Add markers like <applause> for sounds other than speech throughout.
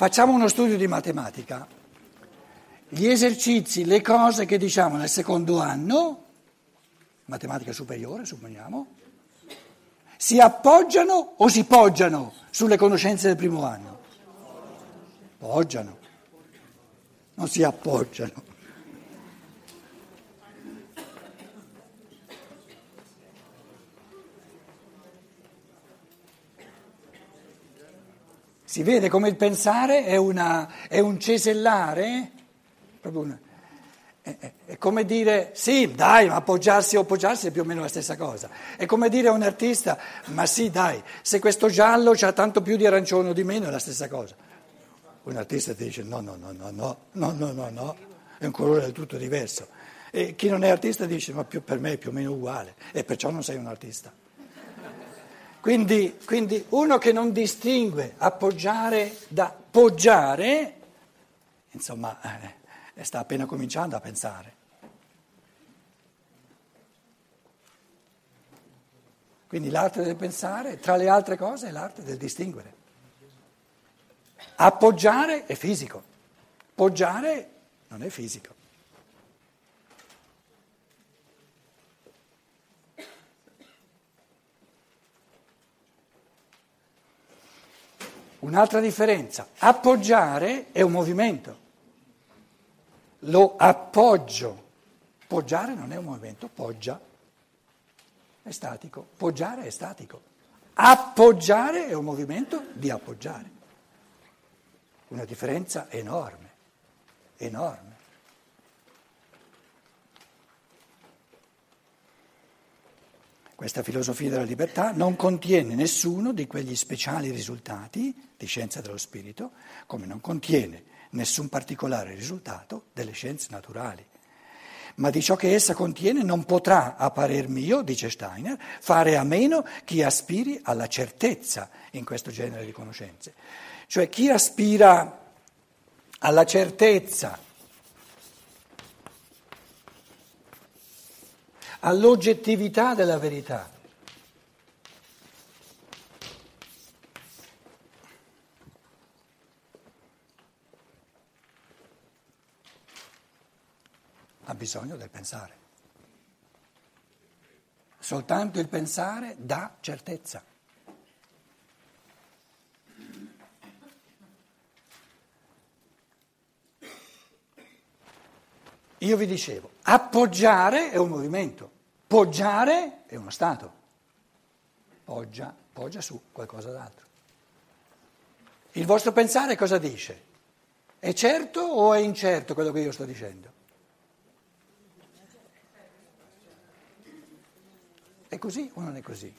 Facciamo uno studio di matematica. Gli esercizi, le cose che diciamo nel secondo anno, matematica superiore, supponiamo, si appoggiano o si poggiano sulle conoscenze del primo anno? Poggiano, non si appoggiano. Si vede come il pensare è, una, è un cesellare, una, è, è, come dire sì, dai, ma appoggiarsi o appoggiarsi è più o meno la stessa cosa. È come dire a un artista, ma sì, dai, se questo giallo ha tanto più di arancione o di meno è la stessa cosa. Un artista ti dice no, no, no, no, no, no, no, no, no, è un colore del tutto diverso. E chi non è artista dice ma più, per me è più o meno uguale e perciò non sei un artista. Quindi, quindi uno che non distingue appoggiare da poggiare, insomma, eh, sta appena cominciando a pensare. Quindi l'arte del pensare, tra le altre cose, è l'arte del distinguere. Appoggiare è fisico, poggiare non è fisico. Un'altra differenza, appoggiare è un movimento, lo appoggio, poggiare non è un movimento, poggia, è statico, poggiare è statico, appoggiare è un movimento di appoggiare, una differenza enorme, enorme. Questa filosofia della libertà non contiene nessuno di quegli speciali risultati di scienza dello spirito, come non contiene nessun particolare risultato delle scienze naturali. Ma di ciò che essa contiene non potrà, a parer mio, dice Steiner, fare a meno chi aspiri alla certezza in questo genere di conoscenze. Cioè chi aspira alla certezza all'oggettività della verità. Ha bisogno del pensare. Soltanto il pensare dà certezza. Io vi dicevo, appoggiare è un movimento, poggiare è uno stato. Poggia, poggia su qualcosa d'altro. Il vostro pensare cosa dice? È certo o è incerto quello che io sto dicendo? È così o non è così?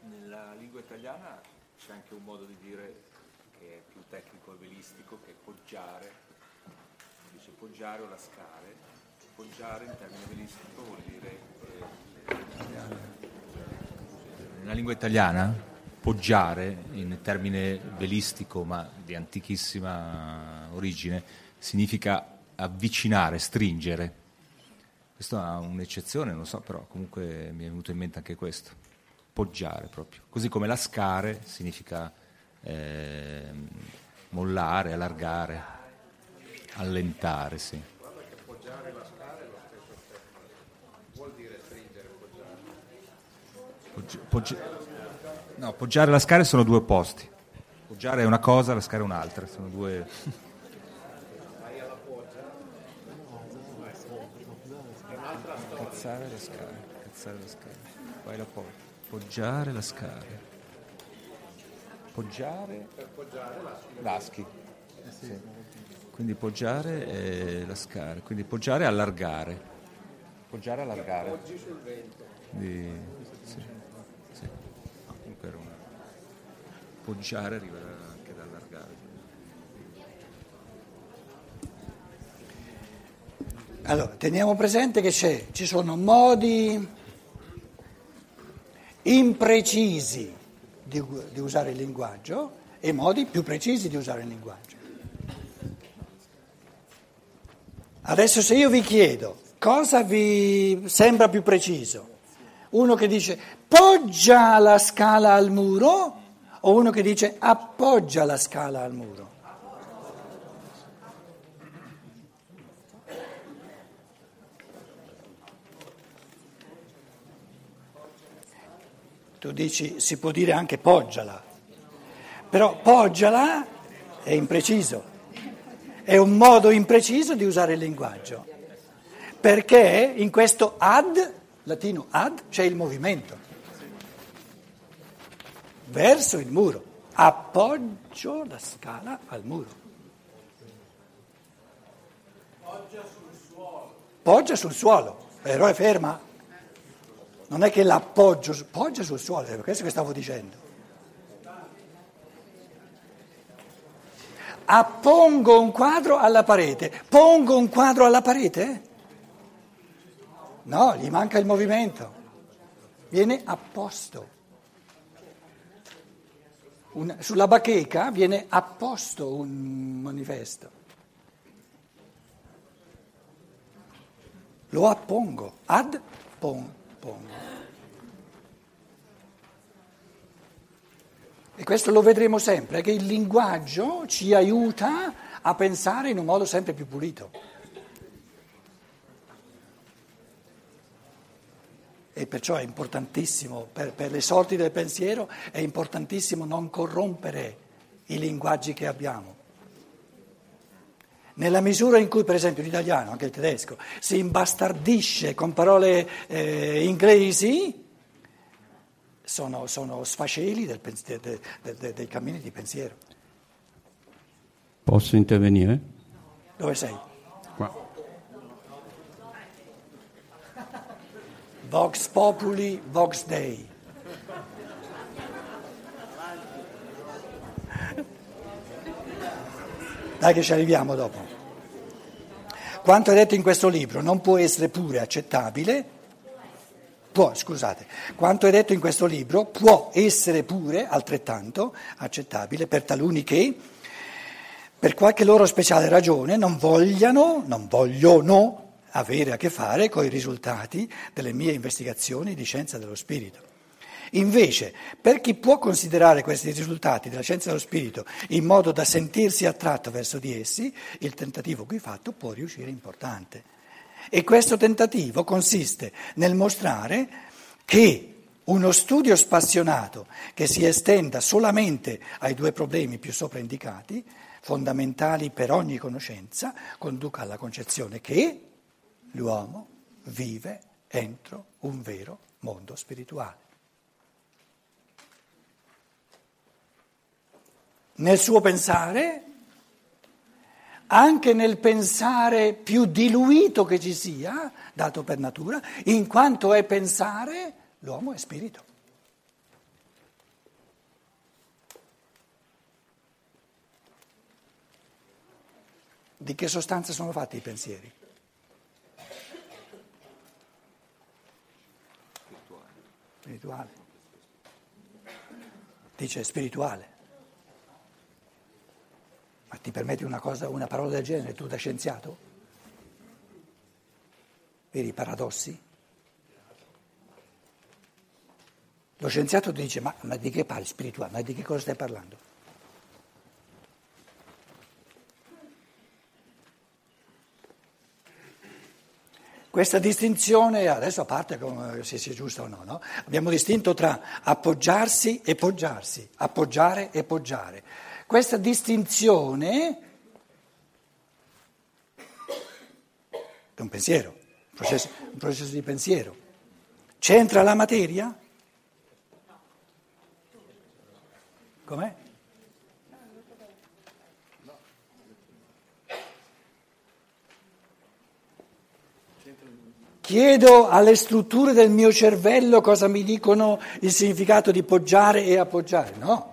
Nella lingua italiana c'è anche un modo di dire che è più tecnico e velistico che poggiare poggiare o lascare. Poggiare in termine velistico vuol dire... Eh, nella lingua italiana poggiare in termine velistico ma di antichissima origine significa avvicinare, stringere. Questo ha un'eccezione, non so, però comunque mi è venuto in mente anche questo. Poggiare proprio. Così come lascare significa eh, mollare, allargare allentare, sì. Guarda che appoggiare e lasciare è lo stesso termine. Vuol dire stringere, appoggiare. Poggi- no, appoggiare e lasciare sono due opposti. Appoggiare è una cosa, lasciare è un'altra. Sono due... Vai alla poggia. Cazzare e lasciare. Cazzare e lasciare. Vai alla poggia. Appoggiare e lasciare. Poggiare. Per appoggiare laschi. Eh, laschi. Eh sì. sì. Quindi poggiare e lascare, quindi poggiare e allargare. Poggiare e allargare. Poggi sul vento. Quindi, sì, sì. Comunque era una... Poggiare arriva anche ad allargare. Allora, teniamo presente che ci sono modi imprecisi di, di usare il linguaggio e modi più precisi di usare il linguaggio. Adesso se io vi chiedo cosa vi sembra più preciso, uno che dice poggia la scala al muro? o uno che dice appoggia la scala al muro. Tu dici, si può dire anche poggiala, però poggiala è impreciso, è un modo impreciso di usare il linguaggio, perché in questo ad, latino ad, c'è il movimento verso il muro, appoggio la scala al muro. Poggia sul suolo. Poggia sul suolo, però è ferma. Non è che l'appoggio, poggia sul suolo, è questo che stavo dicendo. Appongo un quadro alla parete. Pongo un quadro alla parete? No, gli manca il movimento. Viene apposto. Un, sulla bacheca viene apposto un manifesto. Lo appongo, ad pon, pongo. Questo lo vedremo sempre, che il linguaggio ci aiuta a pensare in un modo sempre più pulito. E perciò è importantissimo, per, per le sorti del pensiero, è importantissimo non corrompere i linguaggi che abbiamo. Nella misura in cui, per esempio, l'italiano, anche il tedesco, si imbastardisce con parole eh, inglesi, sono, sono sfasceli del, de, de, de, dei cammini di pensiero. Posso intervenire? Dove sei? Qua. Vox Populi, Vox Dei. Dai che ci arriviamo dopo. Quanto è detto in questo libro non può essere pure accettabile può, scusate, quanto è detto in questo libro può essere pure altrettanto accettabile per taluni che, per qualche loro speciale ragione, non vogliano, non vogliono avere a che fare con i risultati delle mie investigazioni di scienza dello spirito. Invece, per chi può considerare questi risultati della scienza dello spirito in modo da sentirsi attratto verso di essi, il tentativo qui fatto può riuscire importante. E questo tentativo consiste nel mostrare che uno studio spassionato che si estenda solamente ai due problemi più sopra indicati, fondamentali per ogni conoscenza, conduca alla concezione che l'uomo vive entro un vero mondo spirituale. Nel suo pensare anche nel pensare più diluito che ci sia, dato per natura, in quanto è pensare, l'uomo è spirito. Di che sostanza sono fatti i pensieri? Spirituale. Dice spirituale. Ma ti permetti una, cosa, una parola del genere tu da scienziato? Vedi i paradossi? Lo scienziato ti dice, ma, ma di che parli spirituale? Ma di che cosa stai parlando? Questa distinzione, adesso a parte se sia giusta o no, no, abbiamo distinto tra appoggiarsi e poggiarsi, appoggiare e poggiare. Questa distinzione è un pensiero, un processo, un processo di pensiero. C'entra la materia? Com'è? Chiedo alle strutture del mio cervello cosa mi dicono il significato di poggiare e appoggiare. No.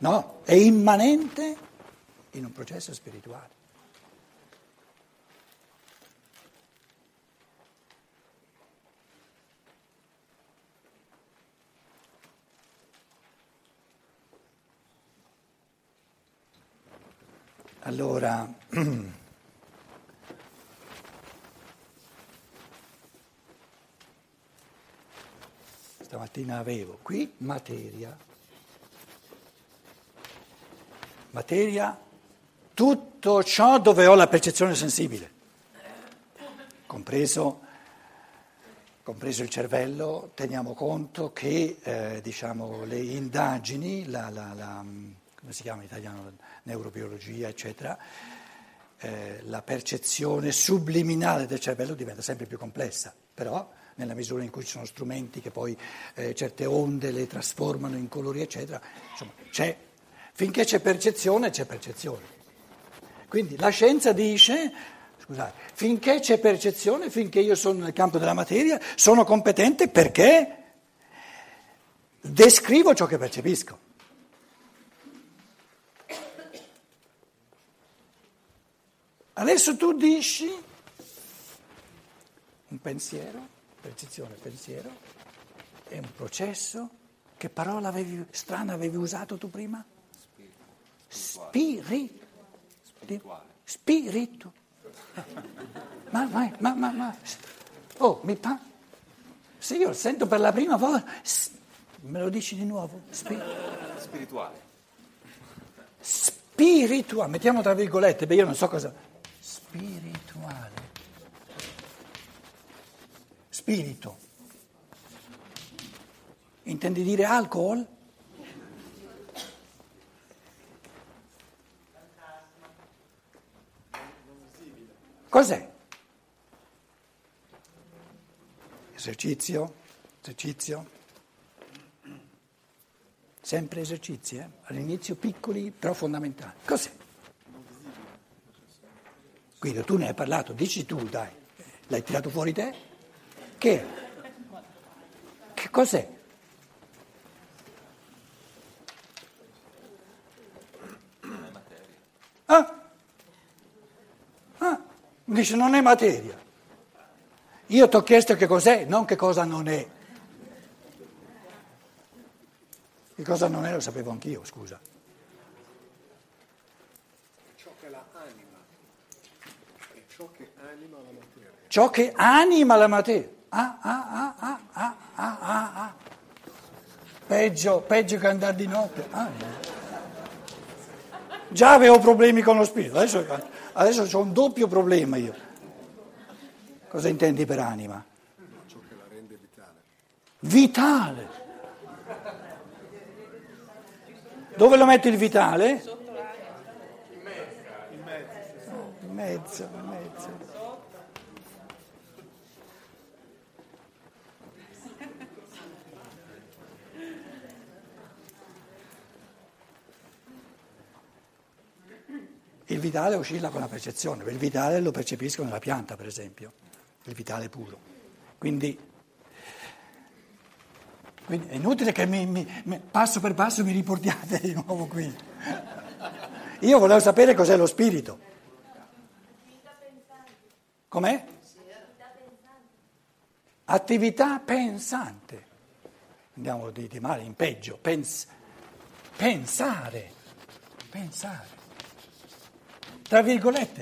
No, è immanente in un processo spirituale. Allora, <clears throat> stamattina avevo qui materia materia, tutto ciò dove ho la percezione sensibile, compreso, compreso il cervello, teniamo conto che eh, diciamo, le indagini, la, la, la, come si chiama in italiano, neurobiologia, eccetera, eh, la percezione subliminale del cervello diventa sempre più complessa, però nella misura in cui ci sono strumenti che poi eh, certe onde le trasformano in colori, eccetera, insomma, c'è, finché c'è percezione, c'è percezione. Quindi la scienza dice, scusate, finché c'è percezione, finché io sono nel campo della materia, sono competente perché descrivo ciò che percepisco. Adesso tu dici un pensiero, percezione pensiero, è un processo. Che parola avevi, strana avevi usato tu prima? Spirito. Spirito. Ma, ma, ma, ma, ma. Oh, mi pa... Se io sento per la prima volta, me lo dici di nuovo? Spirituale. Spirituale, mettiamo tra virgolette, beh io non so cosa spirituale. Spirito. Intendi dire alcol? Cos'è? Esercizio? Esercizio? Sempre esercizi, eh? all'inizio piccoli però fondamentali. Cos'è? Guido, tu ne hai parlato, dici tu, dai. L'hai tirato fuori te? Che? Che cos'è? Non è materia. Ah? Ah? Dice non è materia. Io ti ho chiesto che cos'è, non che cosa non è. Che cosa non è lo sapevo anch'io, scusa. ciò che anima la materia. Ah, ah, ah, ah, ah, ah, ah, ah. Peggio, peggio che andare di notte. Ah, no. Già avevo problemi con lo spirito, adesso, adesso ho un doppio problema io. Cosa intendi per anima? Ciò che la rende vitale. Vitale. Dove lo metti il vitale? In mezzo. In mezzo, Il vitale oscilla con la percezione, il vitale lo percepisco nella pianta, per esempio, il vitale puro. Quindi, quindi è inutile che mi, mi, mi, passo per passo mi riportiate di nuovo qui. Io volevo sapere cos'è lo spirito. Com'è? Attività pensante. Andiamo di, di male in peggio. Pens, pensare. Pensare tra virgolette,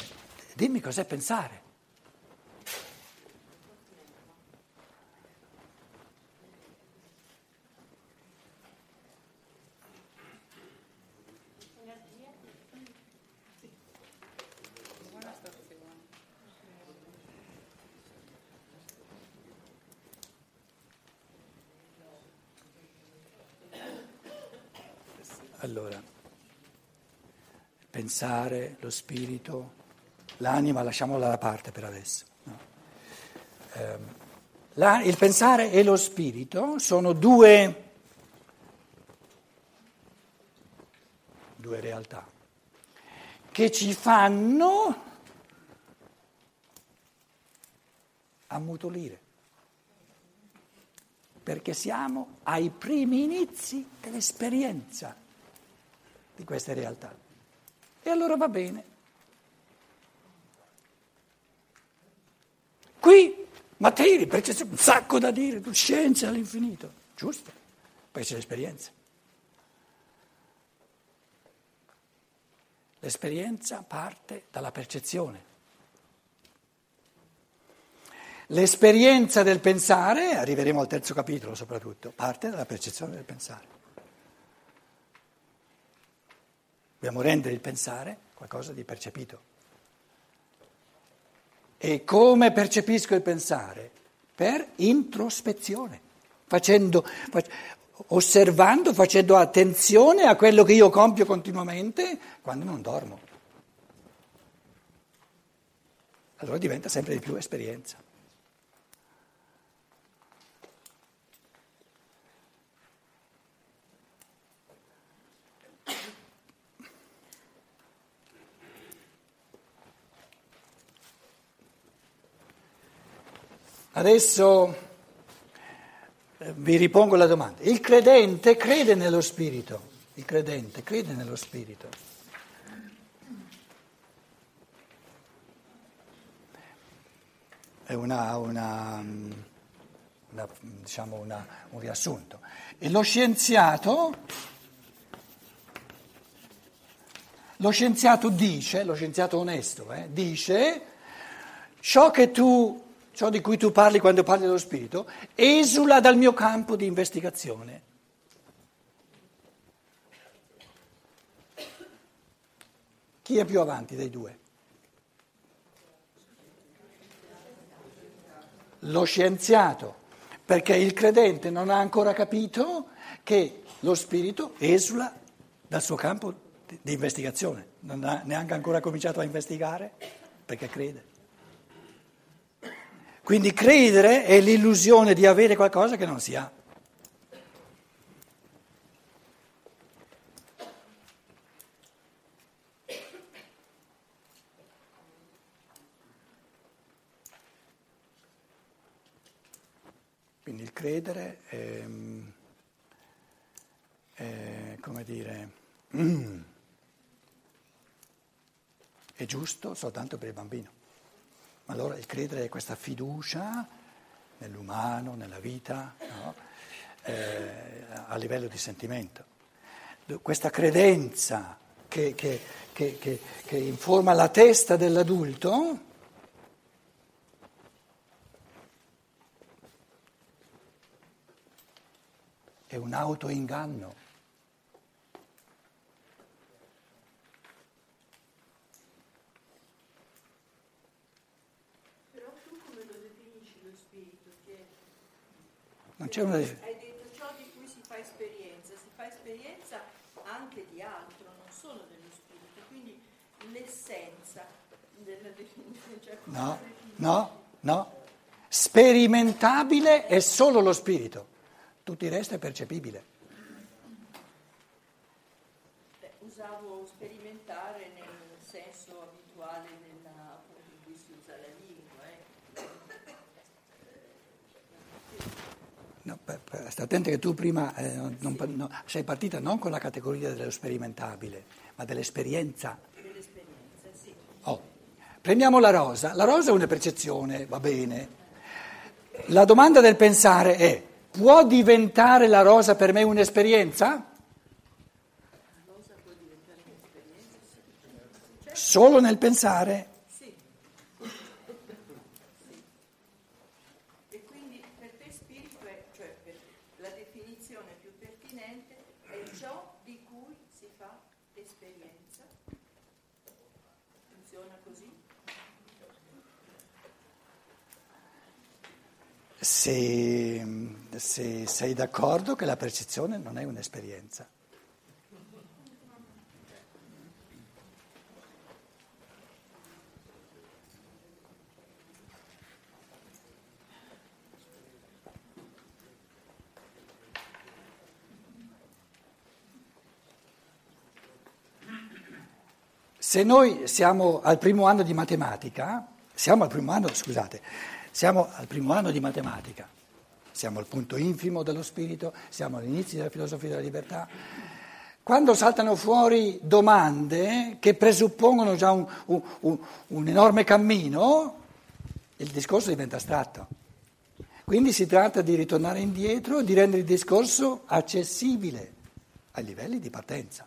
dimmi cos'è pensare. Allora pensare, lo spirito, l'anima lasciamola da parte per adesso. No? Eh, la, il pensare e lo spirito sono due, due realtà che ci fanno ammutolire, perché siamo ai primi inizi dell'esperienza di queste realtà. E allora va bene. Qui materia, perché c'è un sacco da dire, scienza all'infinito, giusto? Poi c'è l'esperienza. L'esperienza parte dalla percezione. L'esperienza del pensare, arriveremo al terzo capitolo soprattutto, parte dalla percezione del pensare. Dobbiamo rendere il pensare qualcosa di percepito. E come percepisco il pensare? Per introspezione, facendo, osservando, facendo attenzione a quello che io compio continuamente quando non dormo. Allora diventa sempre di più esperienza. Adesso eh, vi ripongo la domanda. Il credente crede nello Spirito. Il credente crede nello Spirito. È una, una, una, diciamo un riassunto. E lo scienziato, lo scienziato dice, lo scienziato onesto, eh, dice ciò che tu ciò di cui tu parli quando parli dello spirito, esula dal mio campo di investigazione. Chi è più avanti dei due? Lo scienziato, perché il credente non ha ancora capito che lo spirito esula dal suo campo di investigazione, non ha neanche ancora cominciato a investigare perché crede. Quindi credere è l'illusione di avere qualcosa che non si ha. Quindi il credere è, è come dire, <clears throat> è giusto soltanto per il bambino. Allora il credere è questa fiducia nell'umano, nella vita, no? eh, a livello di sentimento. Questa credenza che, che, che, che informa la testa dell'adulto è un autoinganno. Non c'è una... Hai detto ciò di cui si fa esperienza, si fa esperienza anche di altro, non solo dello spirito, quindi l'essenza della definizione. Cioè no, no, no. Sperimentabile è solo lo spirito, tutto il resto è percepibile. Sta attento che tu prima eh, non, non, sei partita non con la categoria dello sperimentabile, ma dell'esperienza. Dell'esperienza, sì. Oh. Prendiamo la rosa. La rosa è una percezione, va bene. La domanda del pensare è, può diventare la rosa per me un'esperienza? La rosa può diventare un'esperienza, sì. Solo nel pensare? Se, se sei d'accordo che la percezione non è un'esperienza. Se noi siamo al primo anno di matematica, siamo al primo anno, scusate, siamo al primo anno di matematica, siamo al punto infimo dello spirito, siamo all'inizio della filosofia della libertà. Quando saltano fuori domande che presuppongono già un, un, un, un enorme cammino, il discorso diventa astratto. Quindi si tratta di ritornare indietro e di rendere il discorso accessibile ai livelli di partenza.